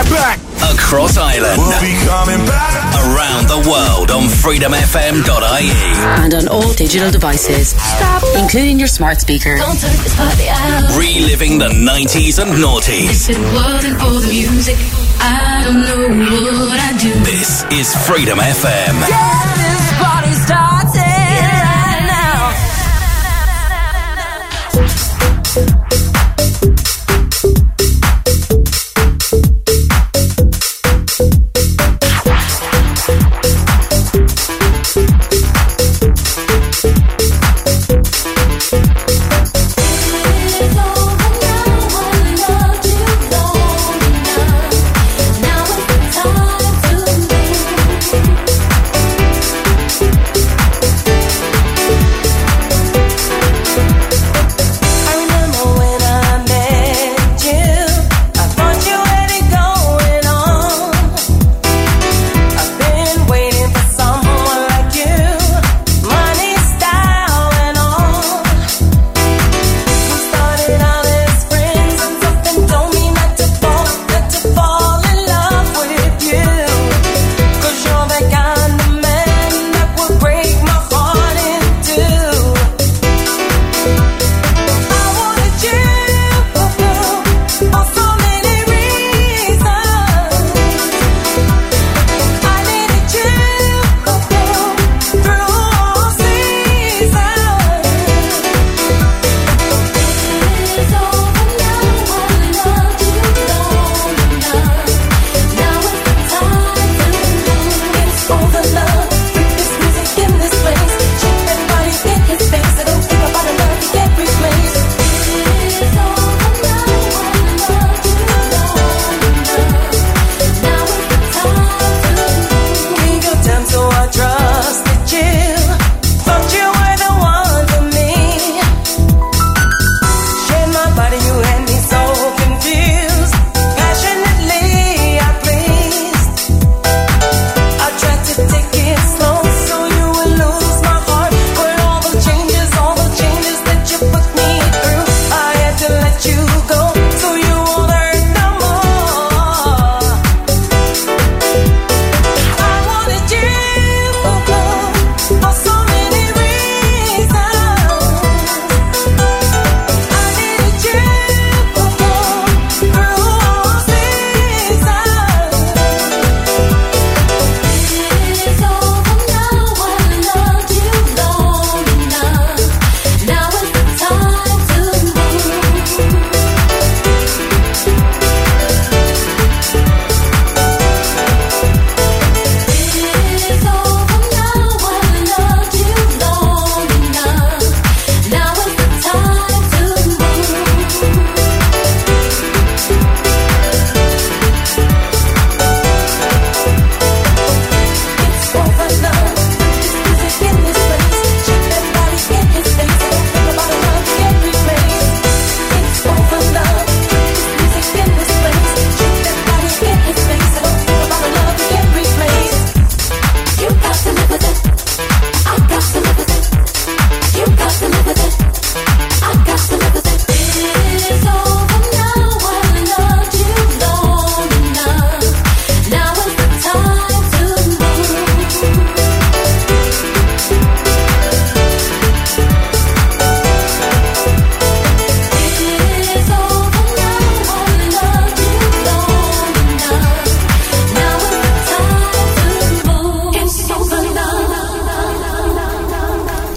Get back! Across Ireland. We'll be coming back. Around the world on freedomfm.ie. And on all digital devices. Stop. Including your smart speaker. Don't turn this. Reliving the 90s and noughties. If it wasn't for the music, I don't know what I'd do. This is Freedom FM. Get this party started right now.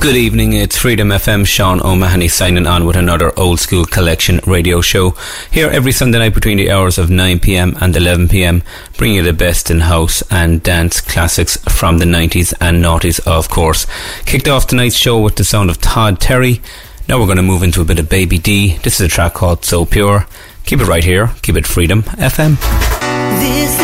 Good evening, it's Freedom FM. Sean O'Mahony signing on with another old school collection radio show. Here every Sunday night between the hours of 9pm and 11pm, bringing you the best in house and dance classics from the 90s and noughties, of course. Kicked off tonight's show with the sound of Todd Terry. Now we're going to move into a bit of Baby D. This is a track called So Pure. Keep it right here. Keep it Freedom FM. This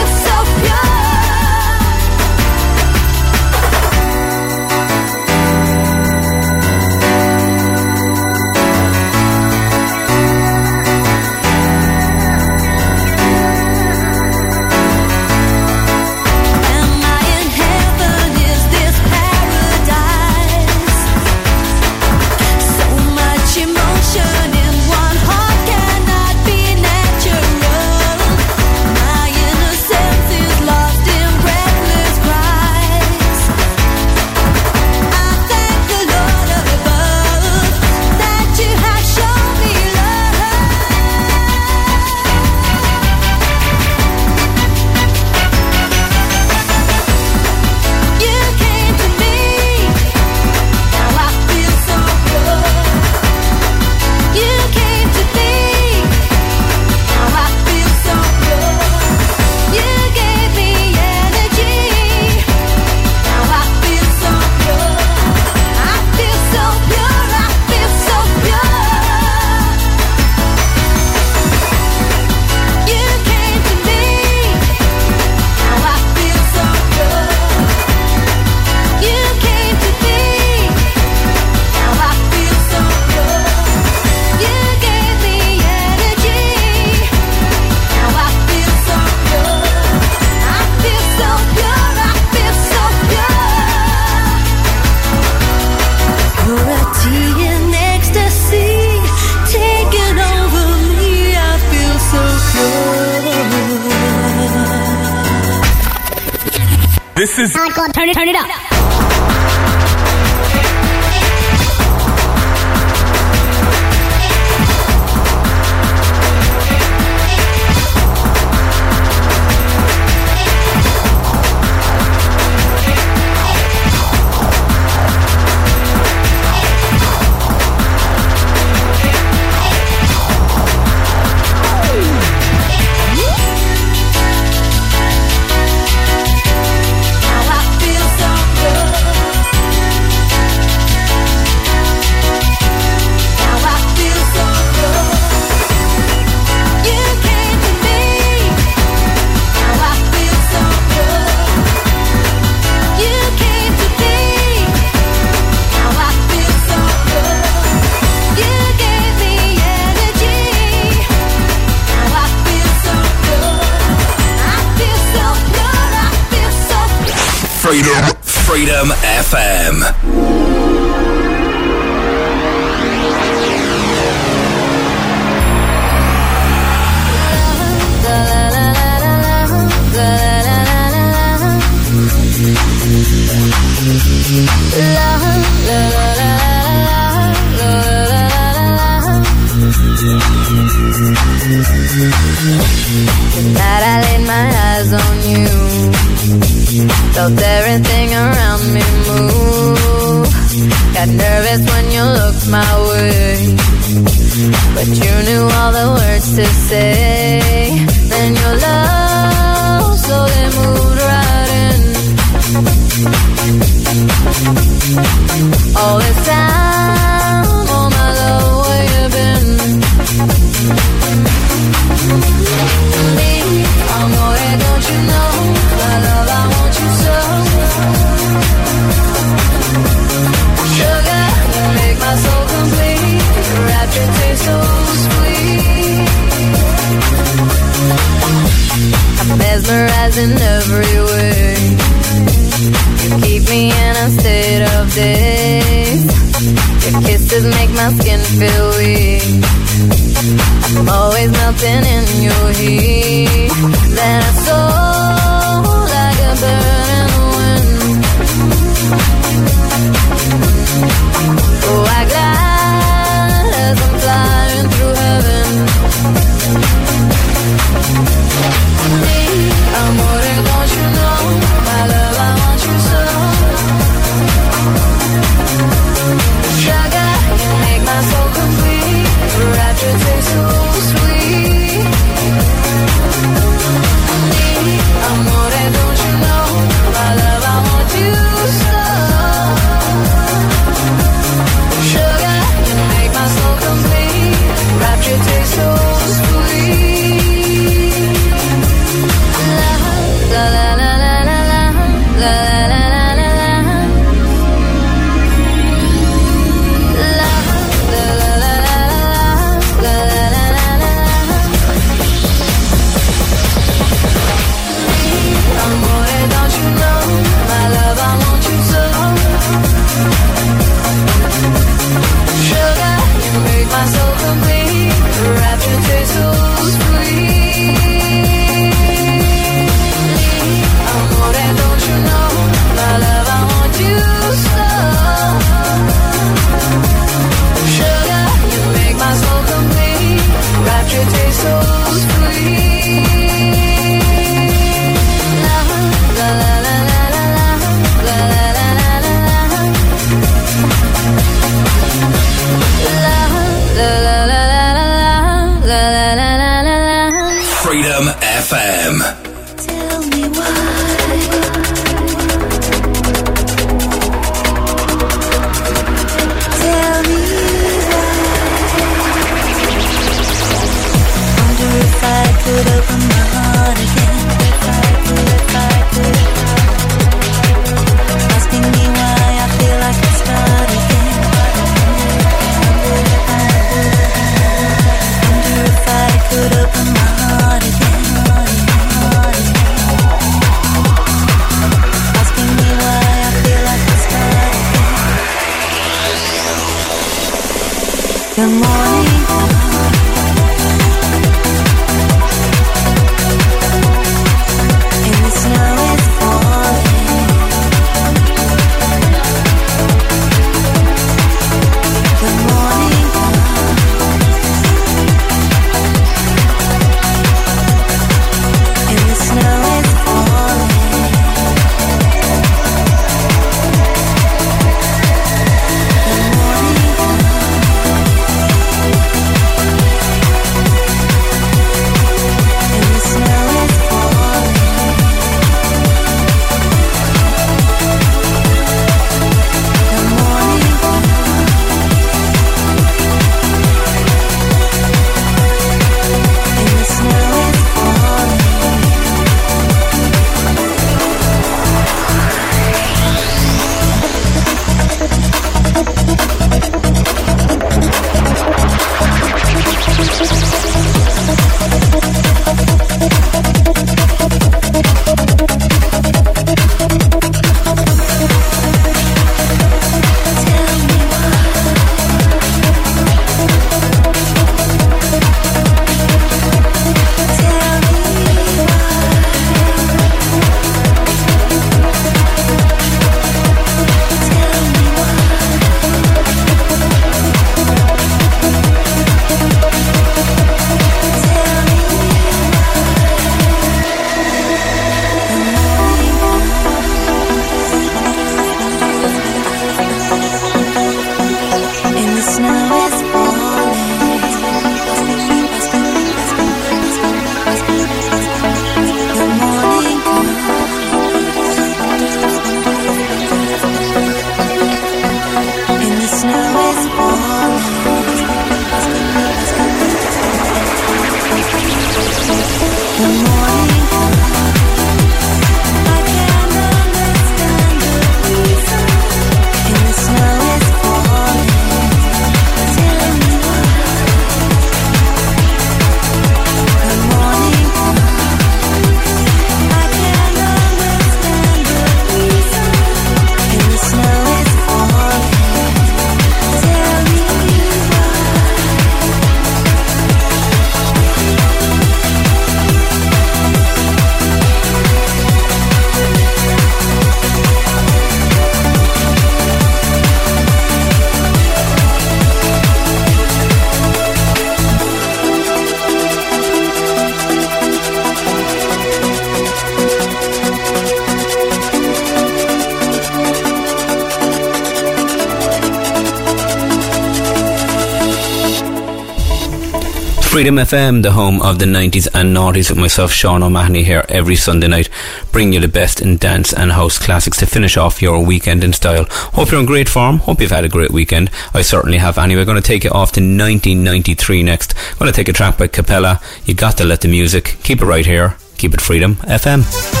Freedom FM, the home of the 90s and 90s, with myself, Sean O'Mahony, here every Sunday night, bringing you the best in dance and house classics to finish off your weekend in style. Hope you're in great form. Hope you've had a great weekend. I certainly have. Anyway, going to take it off to 1993 next. Going to take a track by Cappella. You got to let the music keep it right here. Keep it Freedom FM.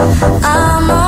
I'm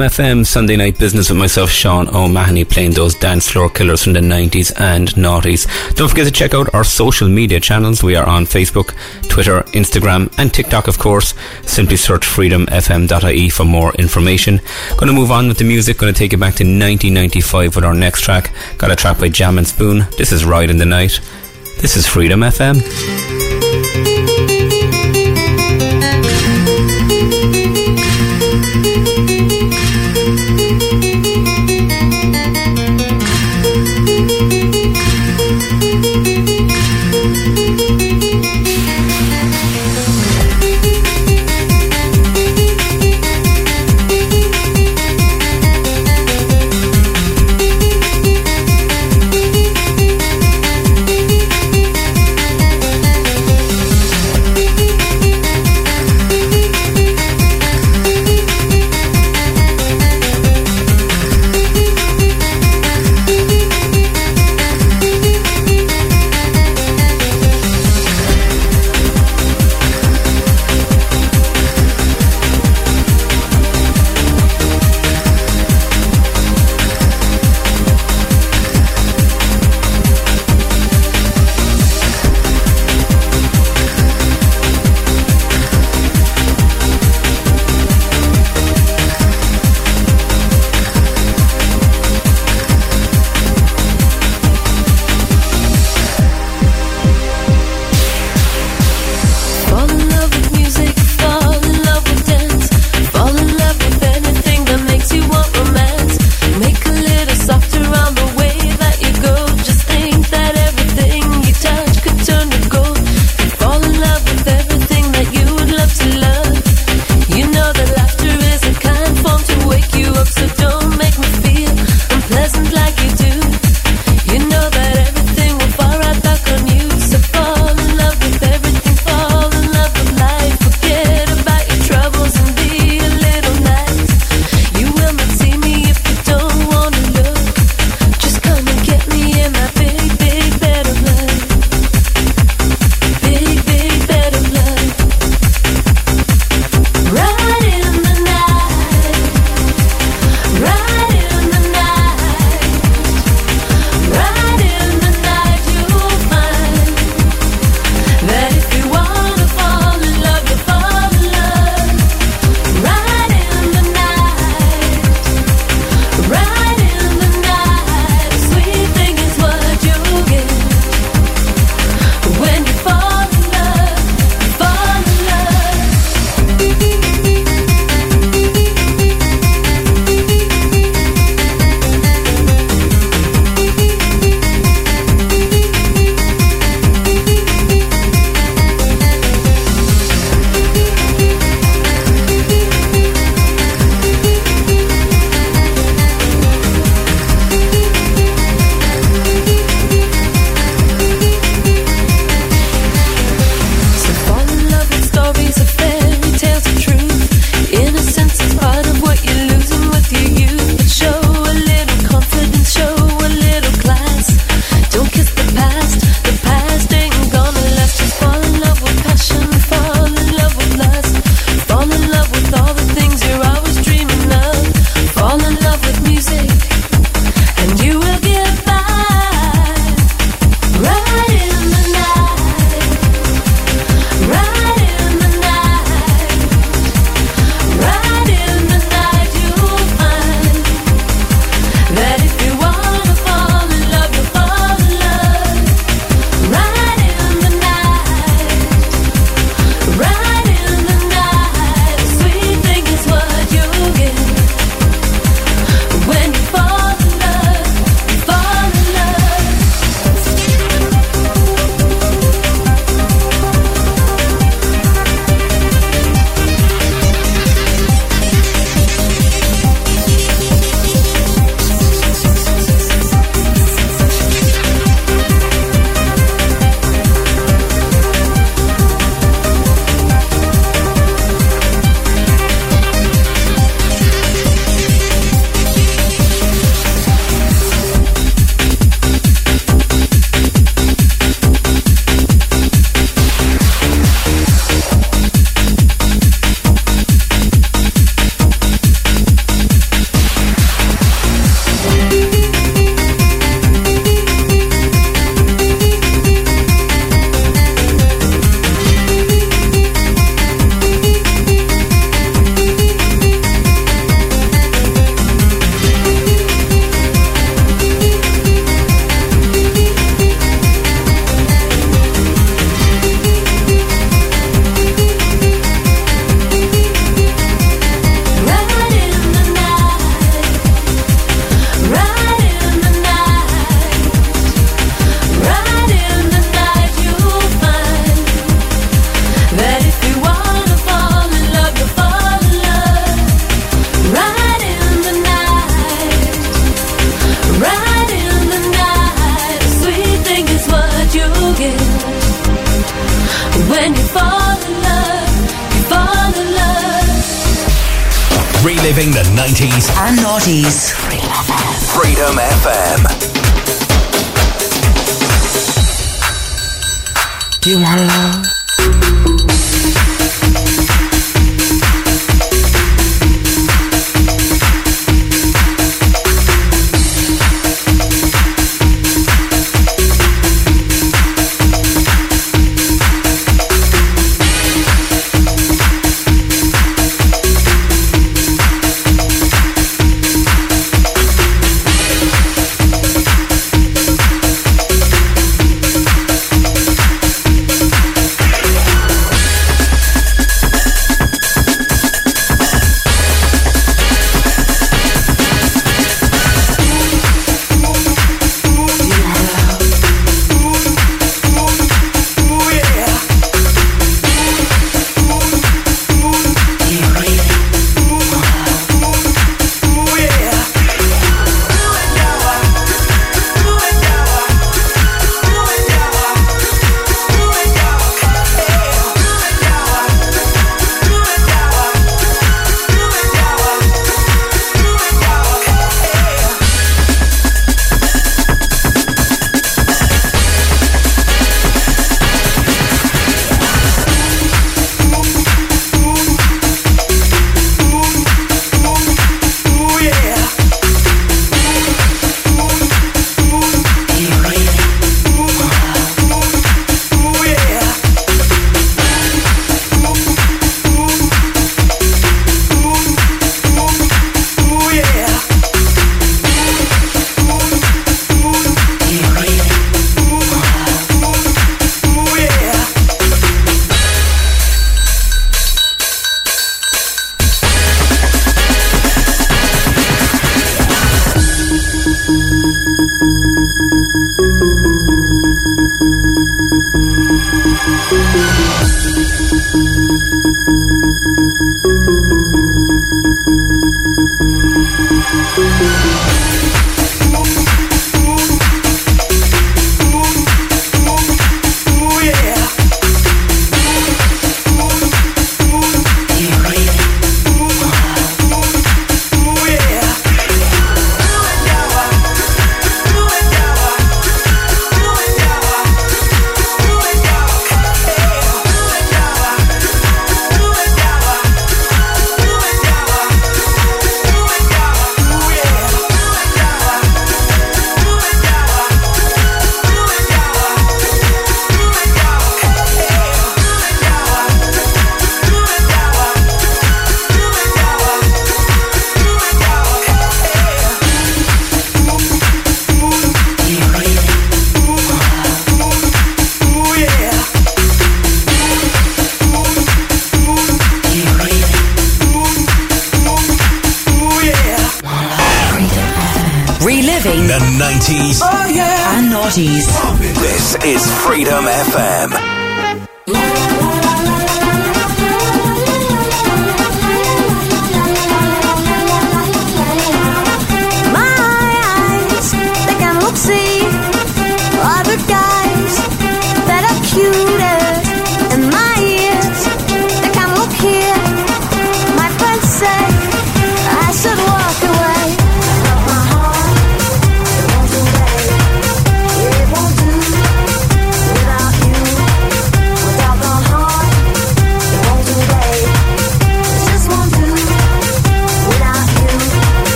FM Sunday Night Business with myself, Sean O'Mahony, playing those dance floor killers from the 90s and noughties. Don't forget to check out our social media channels. We are on Facebook, Twitter, Instagram, and TikTok, of course. Simply search freedomfm.ie for more information. To move on with the music. To take it back to 1995 with our next track. Got a track by Jam and Spoon. This is Right in the Night. This is Freedom FM.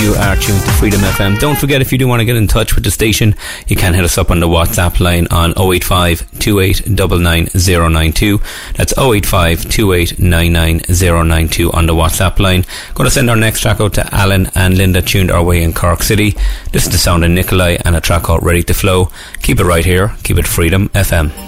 You are tuned to Freedom FM. Don't forget, if you do want to get in touch with the station, you can hit us up on the WhatsApp line on 085 2899092. That's 085 2899092 on the WhatsApp line. Going to send our next track out to Alan and Linda, tuned our way in Cork City. This is the sound of Nikolai and a track called Ready to Flow. Keep it right here. Keep it Freedom FM.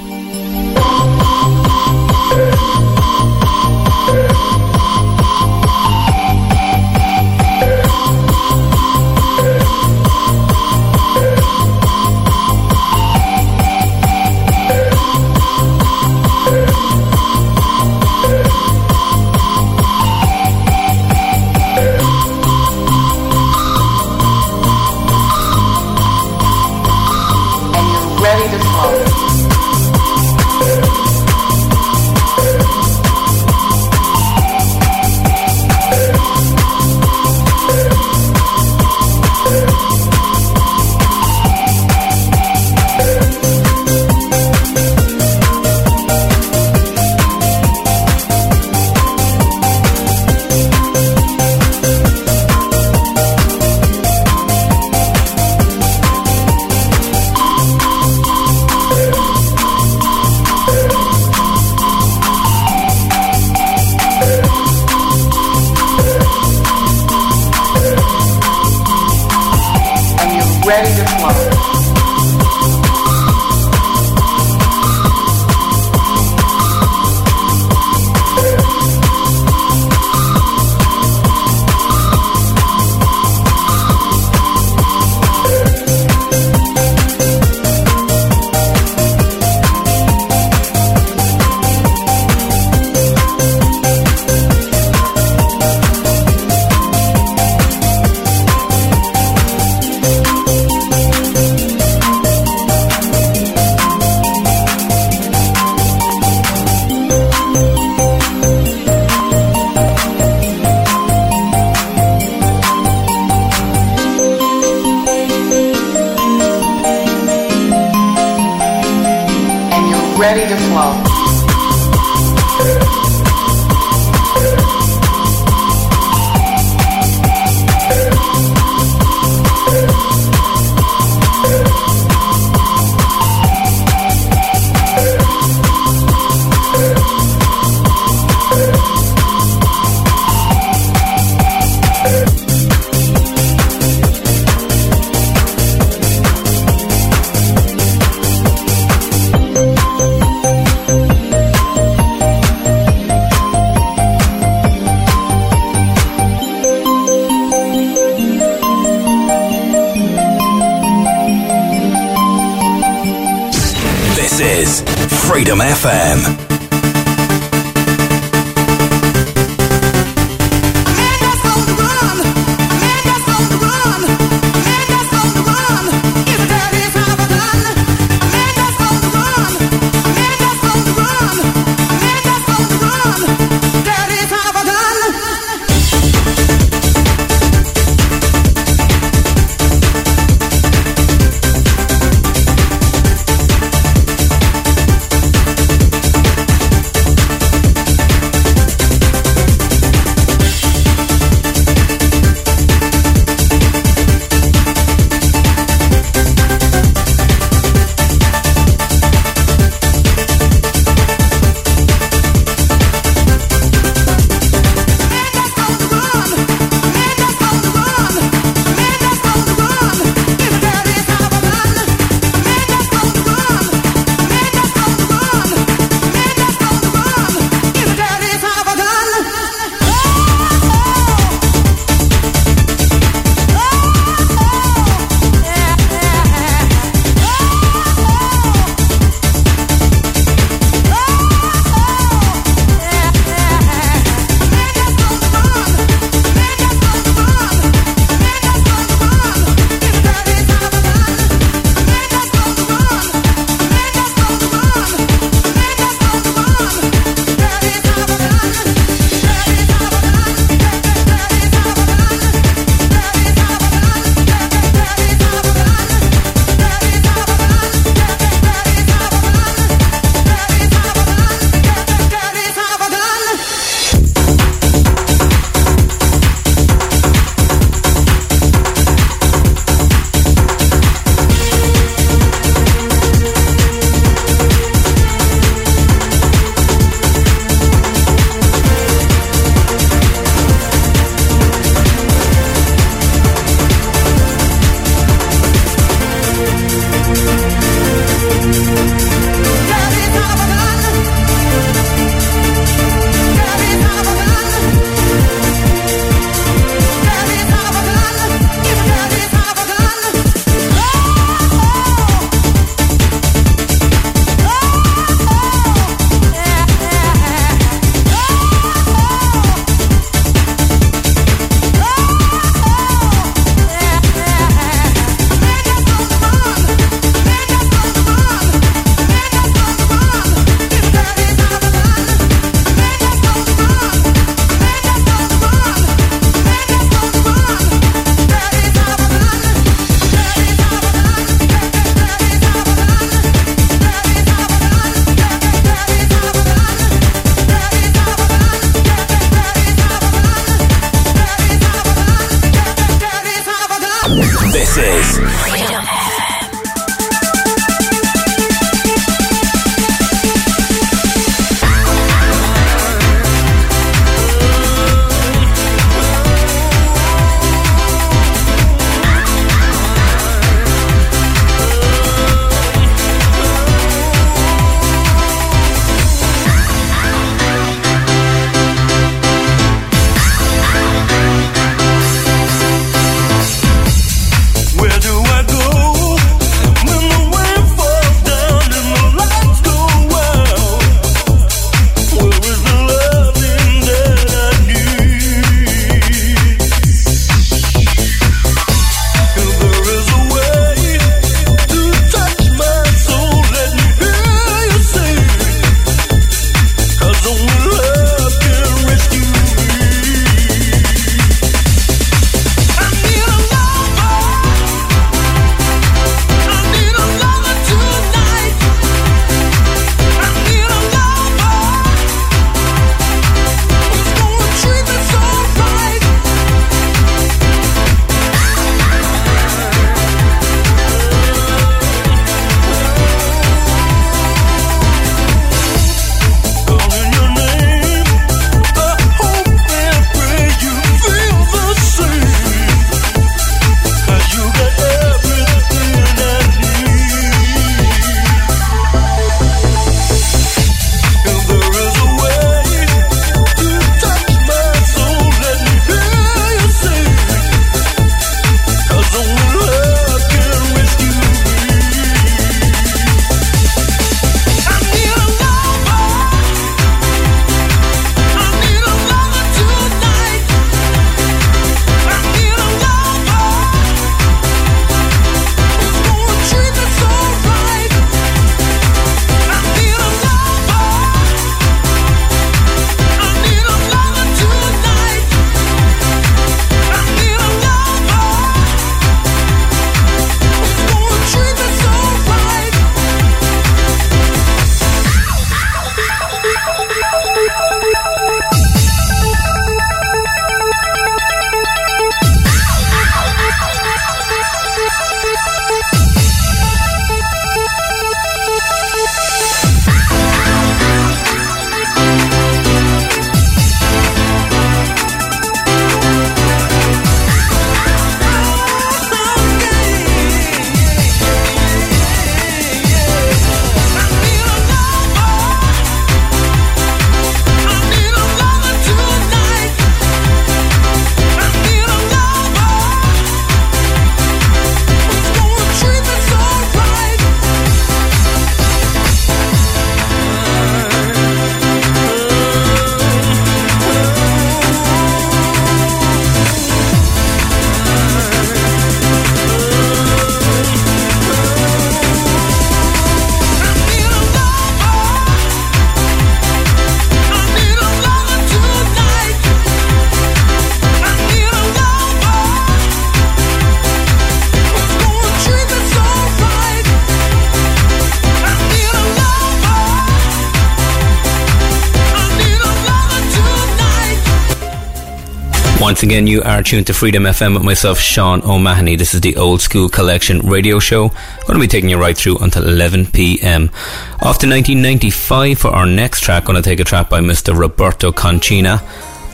Again, you are tuned to Freedom FM with myself, Sean O'Mahony. This is the Old Skool Collection radio show. I'm going to be taking you right through until 11 p.m. Off to 1995 for our next track. Going to take a track by Mr. Roberto Concina,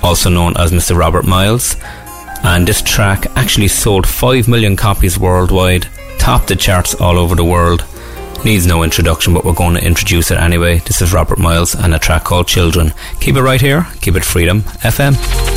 also known as Mr. Robert Miles. And this track actually sold 5 million copies worldwide, topped the charts all over the world. Needs no introduction, but we're going to introduce it anyway. This is Robert Miles and a track called Children. Keep it right here. Keep it Freedom FM.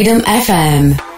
Freedom FM.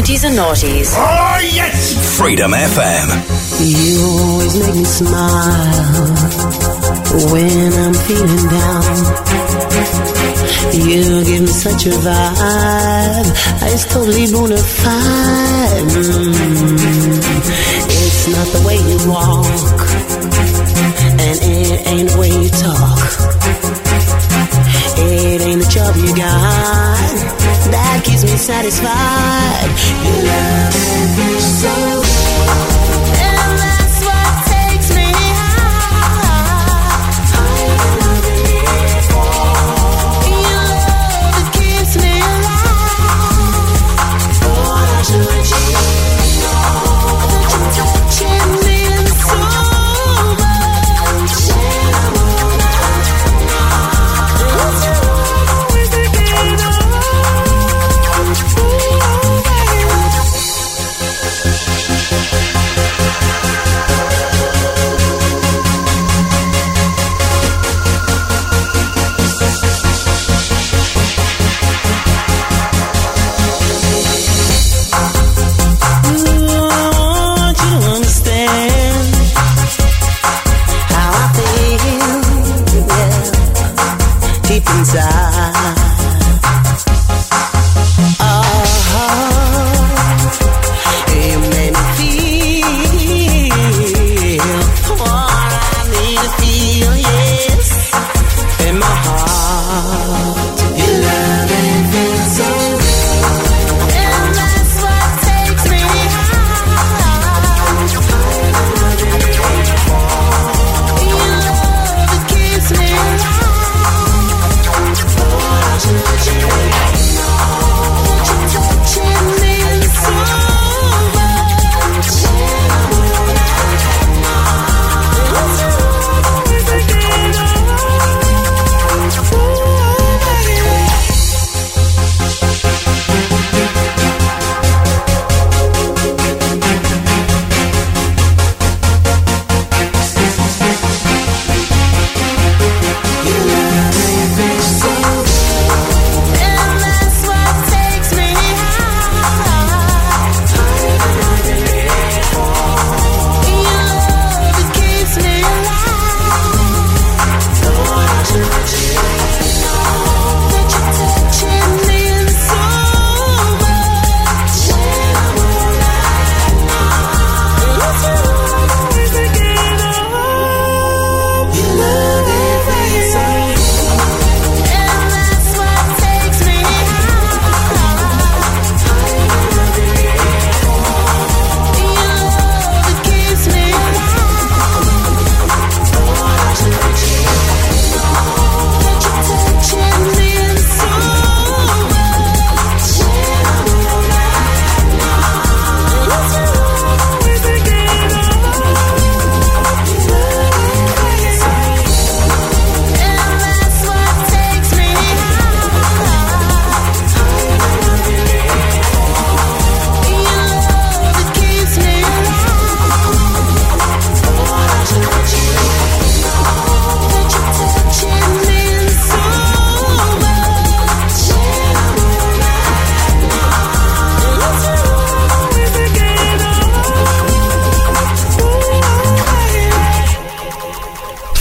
90s and noughties. Oh, yes! Freedom FM. You always make me smile when I'm feeling down. You give me such a vibe. It's totally bona fide. Mm. It's not the way you walk, and it ain't the way you talk. It ain't the job you got that keeps me satisfied. Your love me so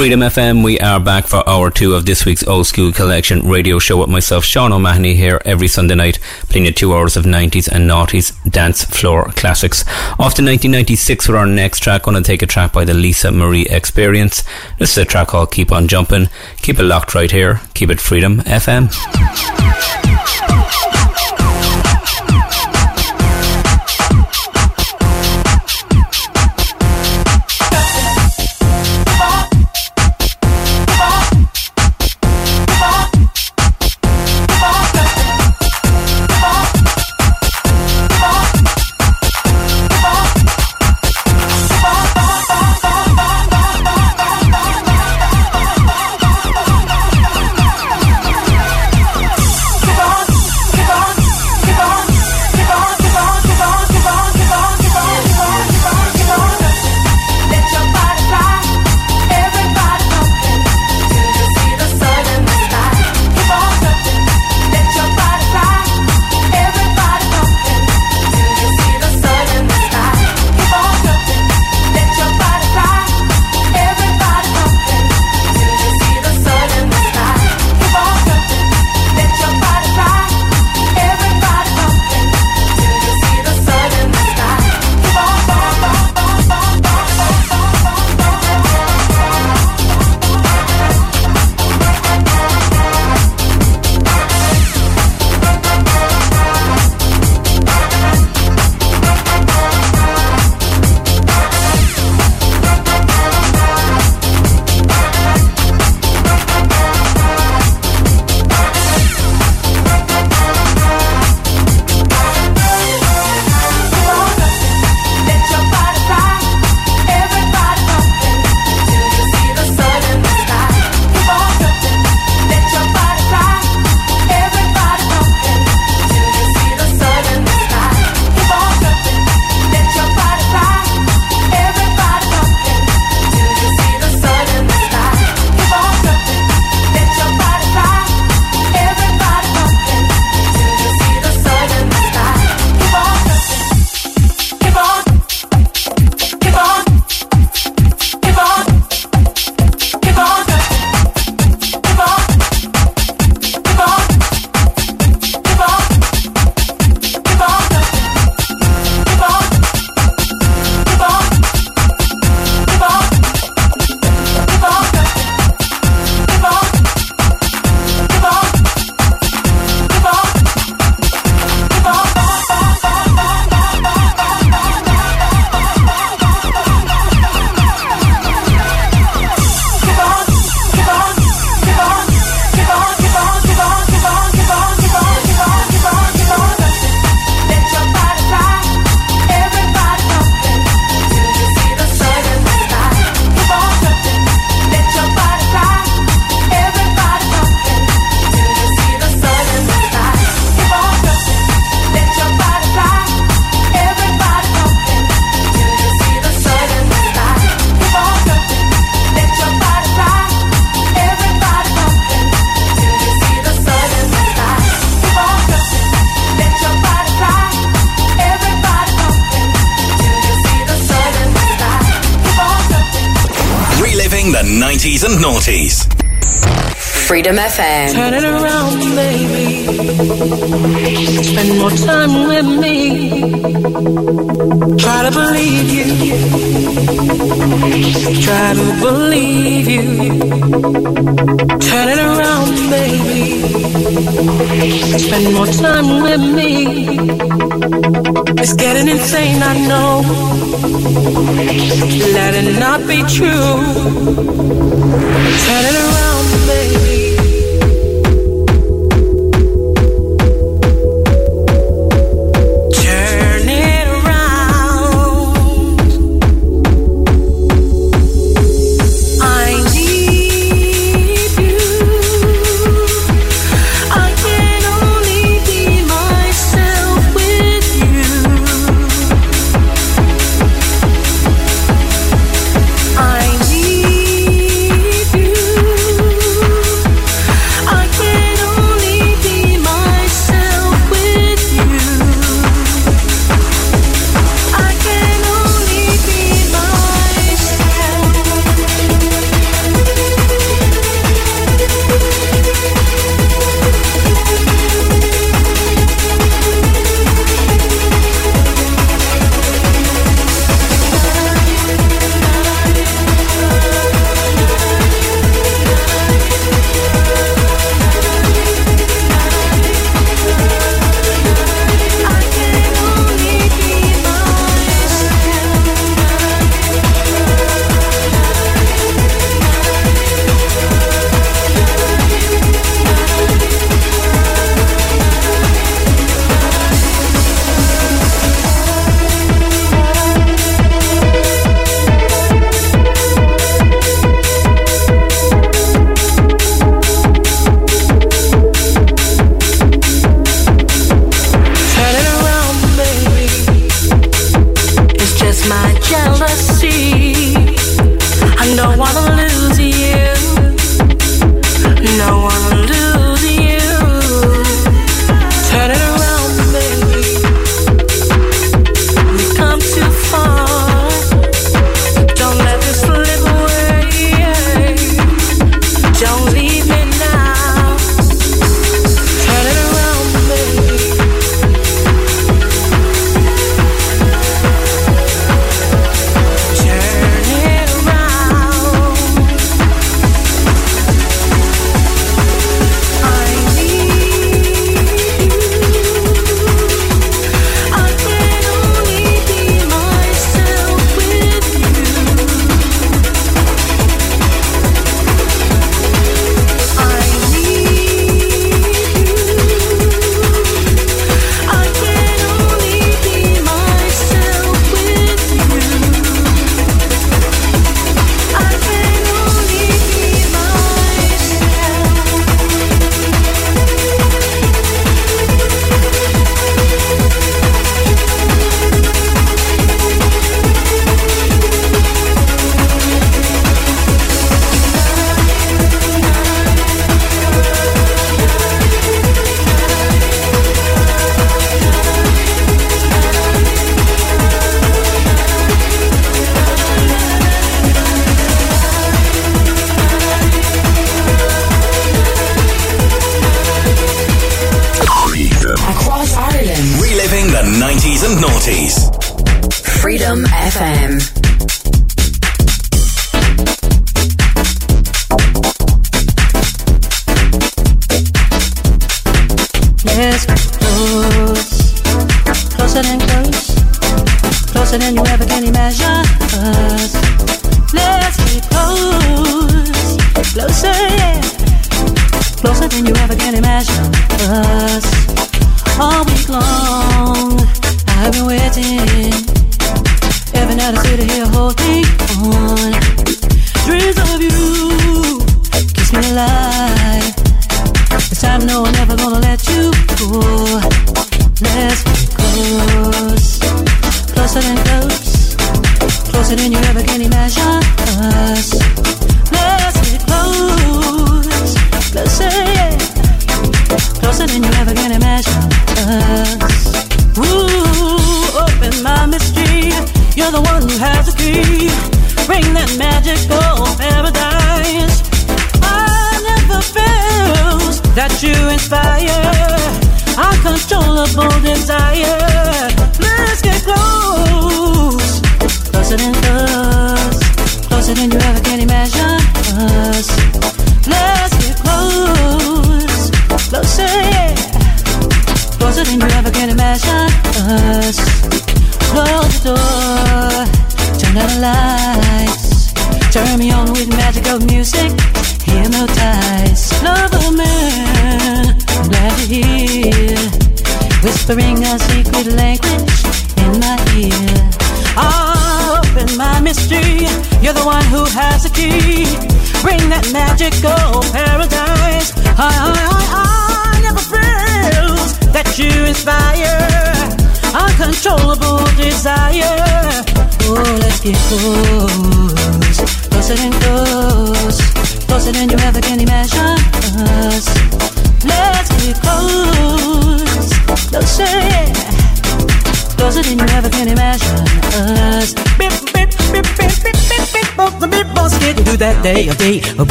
Freedom FM, we are back for hour two of this week's Old Skool Collection radio show with myself, Sean O'Mahony, here every Sunday night, playing you two hours of 90s and noughties dance floor classics. Off to 1996 with our next track, going to take a track by the Lisa Marie Experience. This is a track called Keep On Jumping. Keep it locked right here. Keep it Freedom FM. Freedom FM. Turn it around, baby. Spend more time with me. Try to believe you. Try to believe you. Turn it around, baby. Spend more time with me. It's getting insane, I know. Let it not be true. Turn it around, Freedom FM.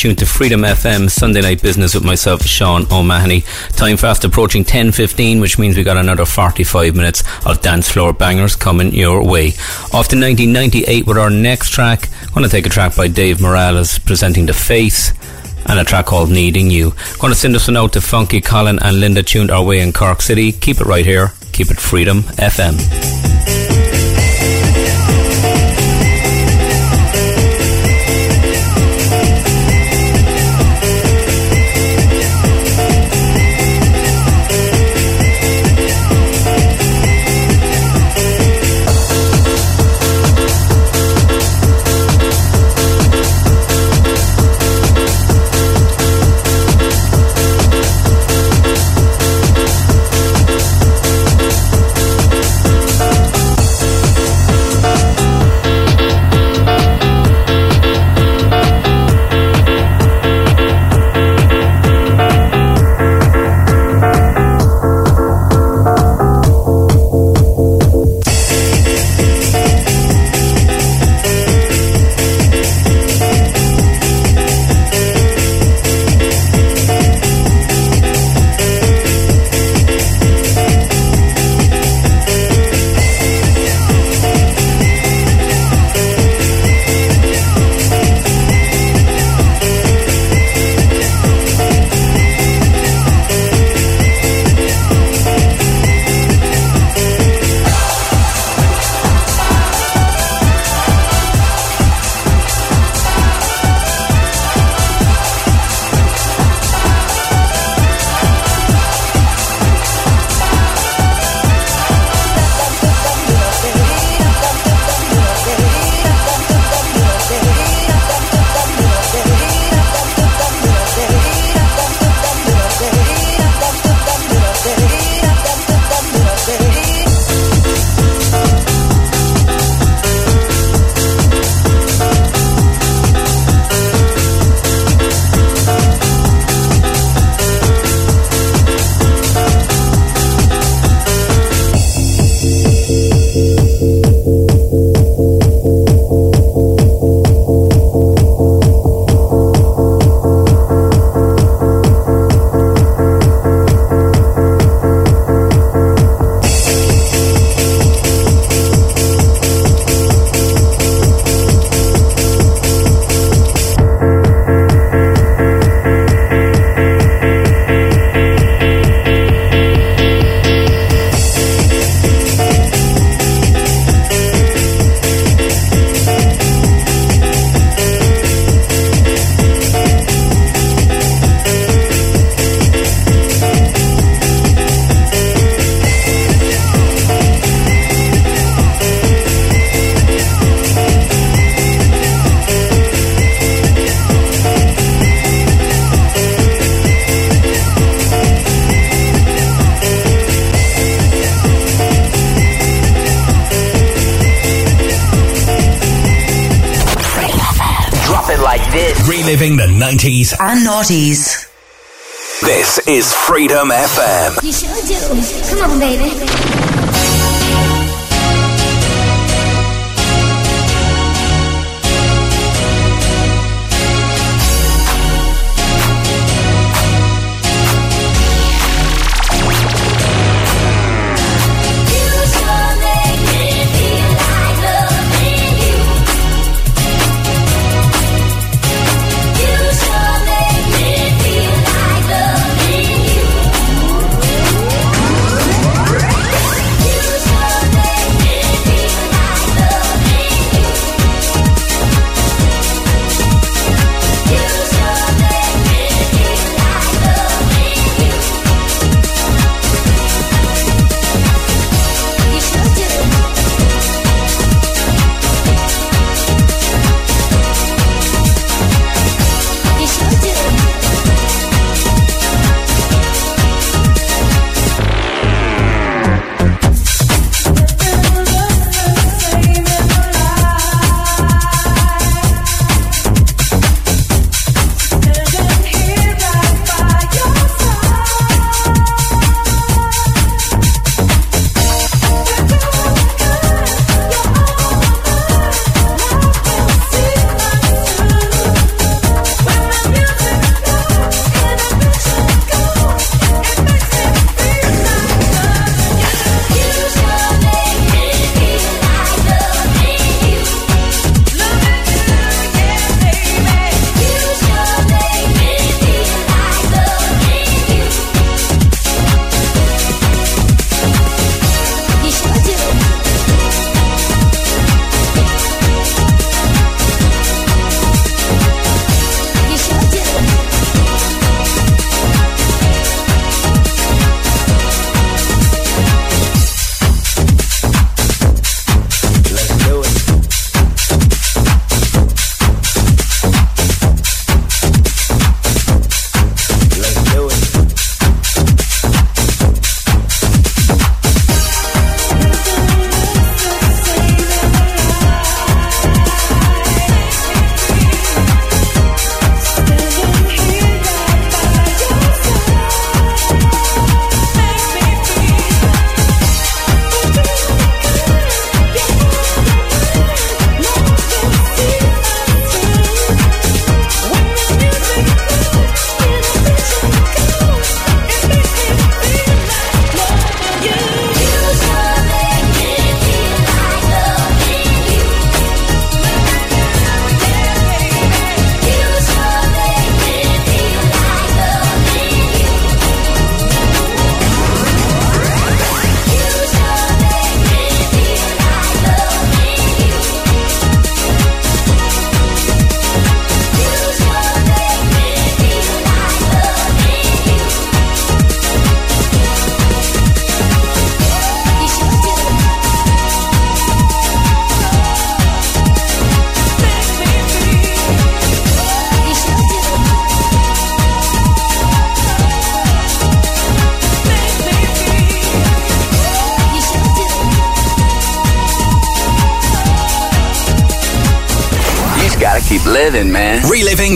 Tuned to Freedom FM Sunday Night Business with myself, Sean O'Mahony. Time fast approaching 10.15, which means we got another 45 minutes of dance floor bangers coming your way. Off to 1998 with our next track. I'm going to take a track by Dave Morales presenting The Face and a track called Needing You. Going to send us a note to Funky Colin and Linda tuned our way in Cork City. Keep it right here. Keep it Freedom FM. 90s. This is Freedom FM. You sure do. Come on, baby.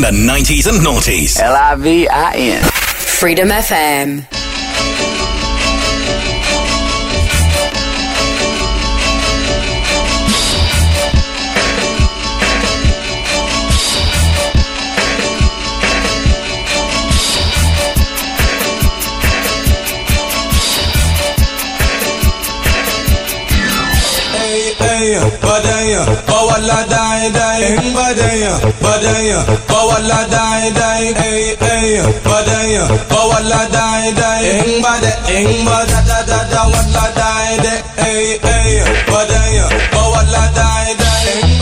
the 90s and noughties. L I V I N. Freedom FM. Hey, hey, But badaya pawala dai dai badaya badaya pawala dai dai ei ei badaya pawala dai dai bada engba da da da da wala dai dai ei ei badaya dai dai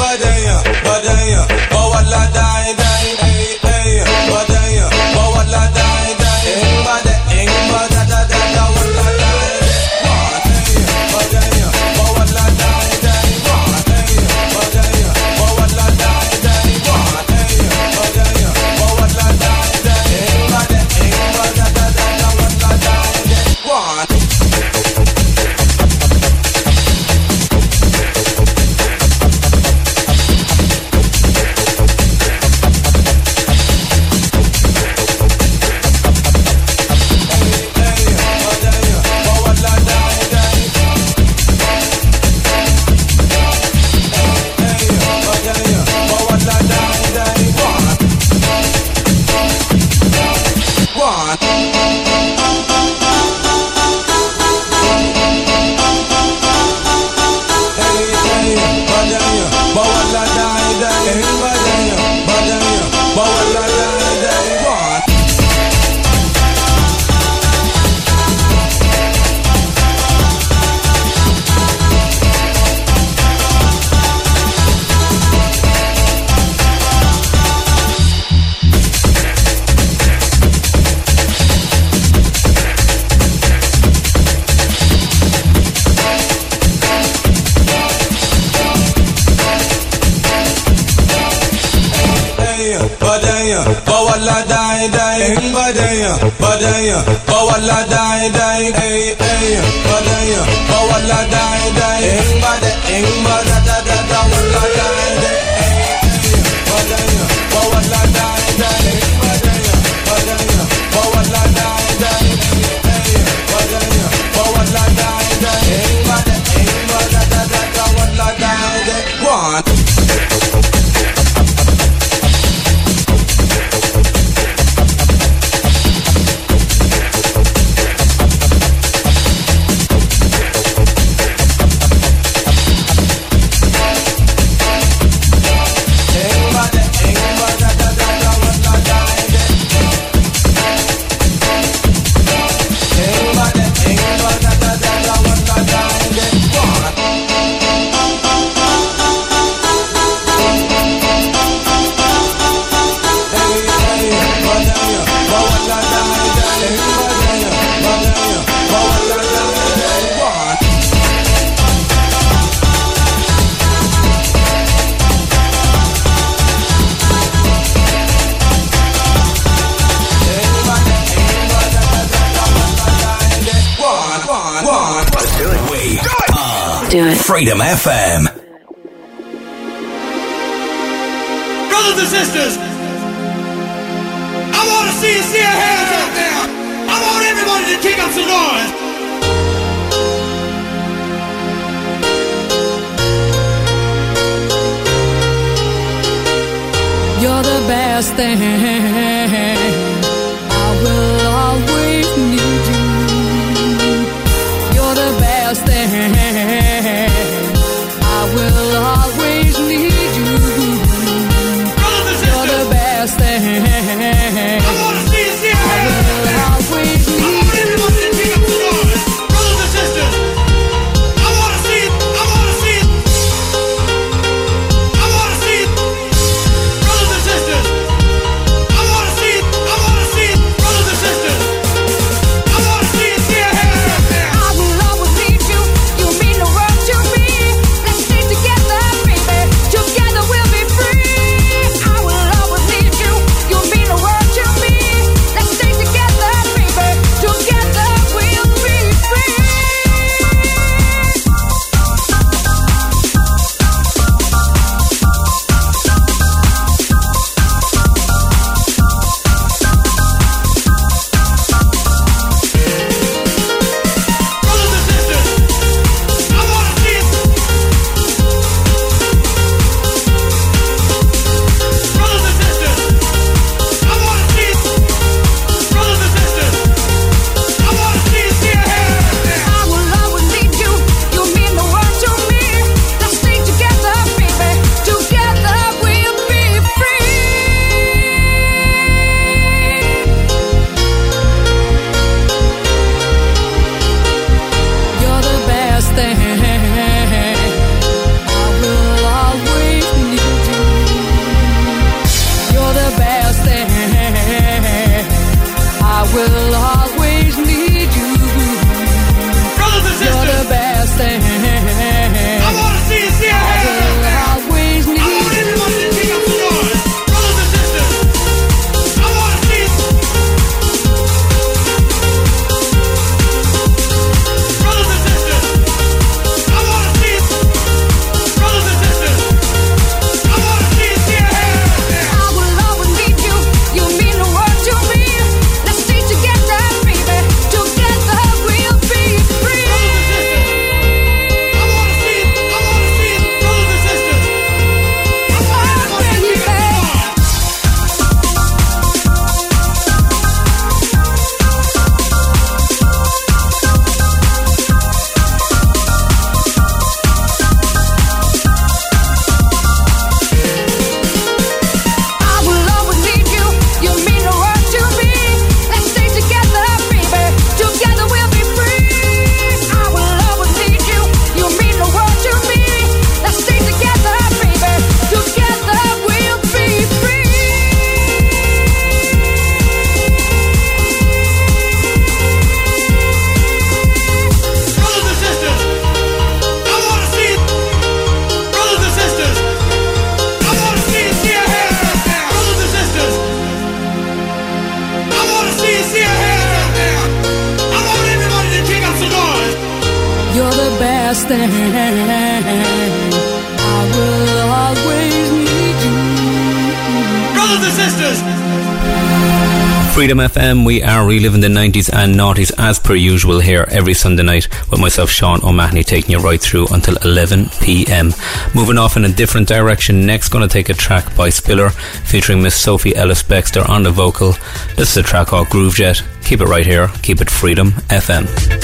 reliving the 90s and noughties as per usual here every Sunday night with myself, Sean O'Mahony, taking you right through until 11 pm. Moving off in a different direction, next going to take a track by Spiller featuring Miss Sophie Ellis Bextor on the vocal. This is a track called Groove Jet. Keep it right here, keep it Freedom FM.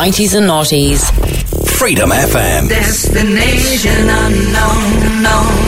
90s and noughties. Freedom FM. Destination unknown. unknown.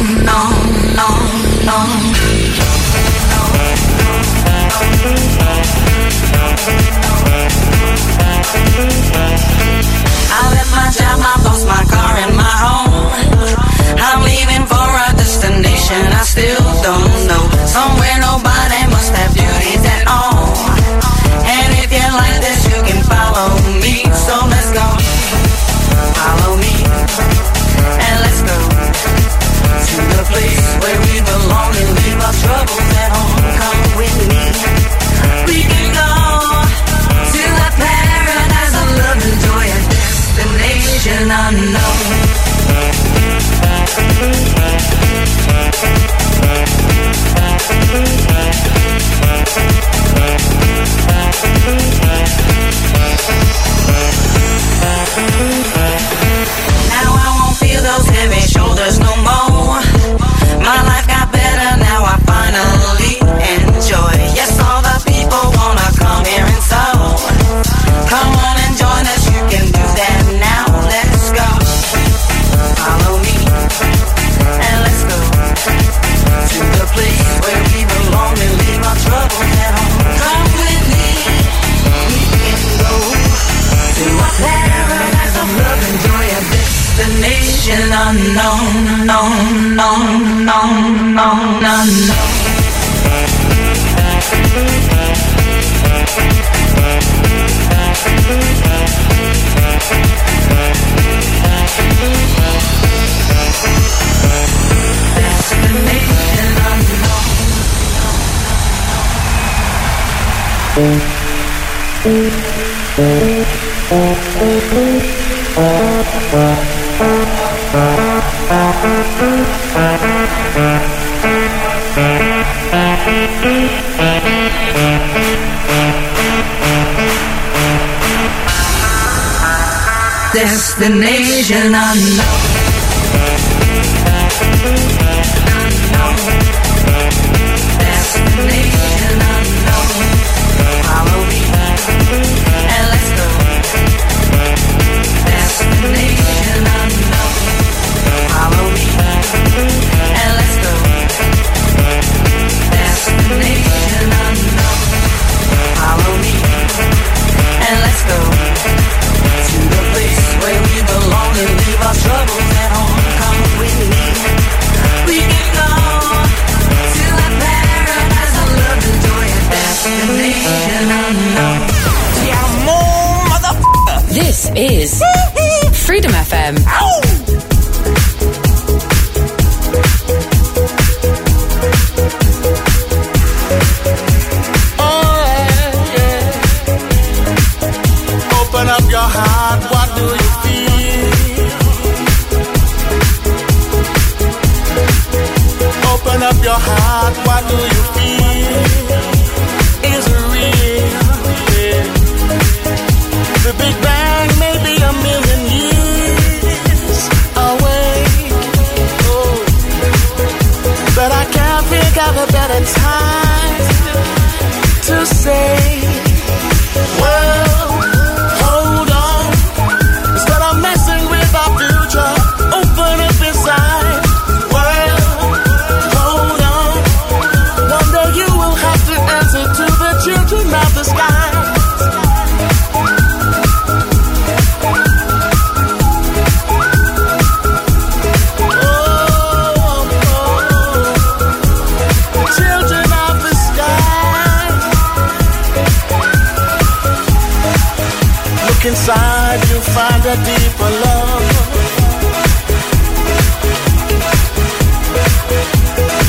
inside to find a deeper love.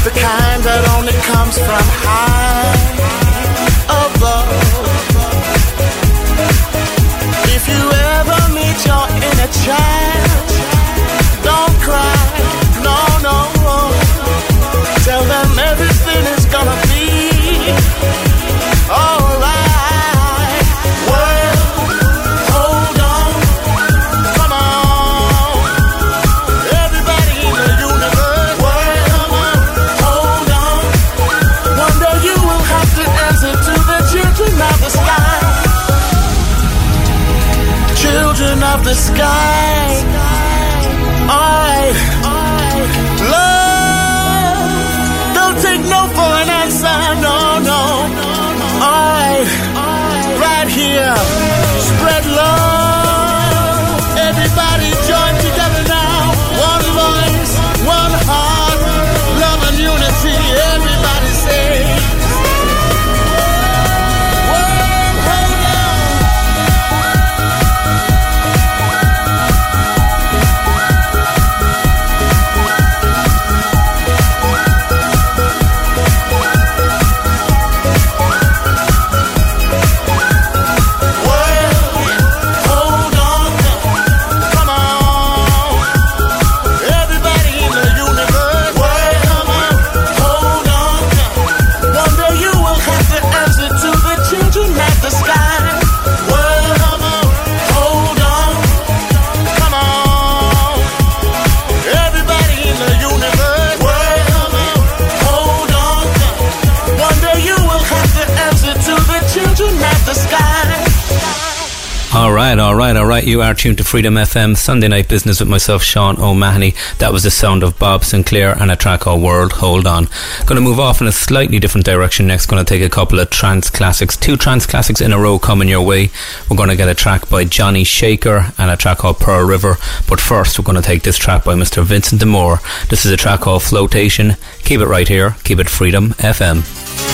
The kind that only comes from high above. If you ever meet your inner child, don't cry. All right, all right. You are tuned to Freedom FM Sunday Night Business with myself, Sean O'Mahony. That was the sound of Bob Sinclar and a track called World Hold On. Going to move off in a slightly different direction next. Going to take a couple of trance classics, two trance classics in a row coming your way. We're going to get a track by Johnny Shaker and a track called Pearl River. But first, we're going to take this track by Mr. Vincent de Moor. This is a track called Flowtation. Keep it right here. Keep it Freedom FM.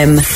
FM.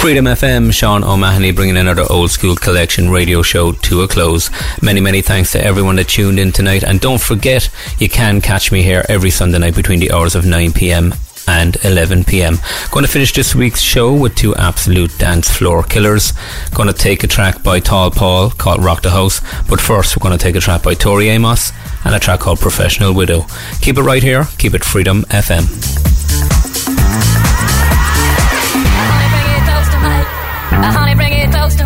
Freedom FM, Sean O'Mahony bringing another Old Skool Collection radio show to a close. Many, many thanks to everyone that tuned in tonight. And don't forget, you can catch me here every Sunday night between the hours of 9 p.m and 11 pm. Going to finish this week's show with two absolute dance floor killers. Going to take a track by Tall Paul called Rock the House, but first we're going to take a track by Tori Amos and a track called Professional Widow. Keep it right here, keep it Freedom FM.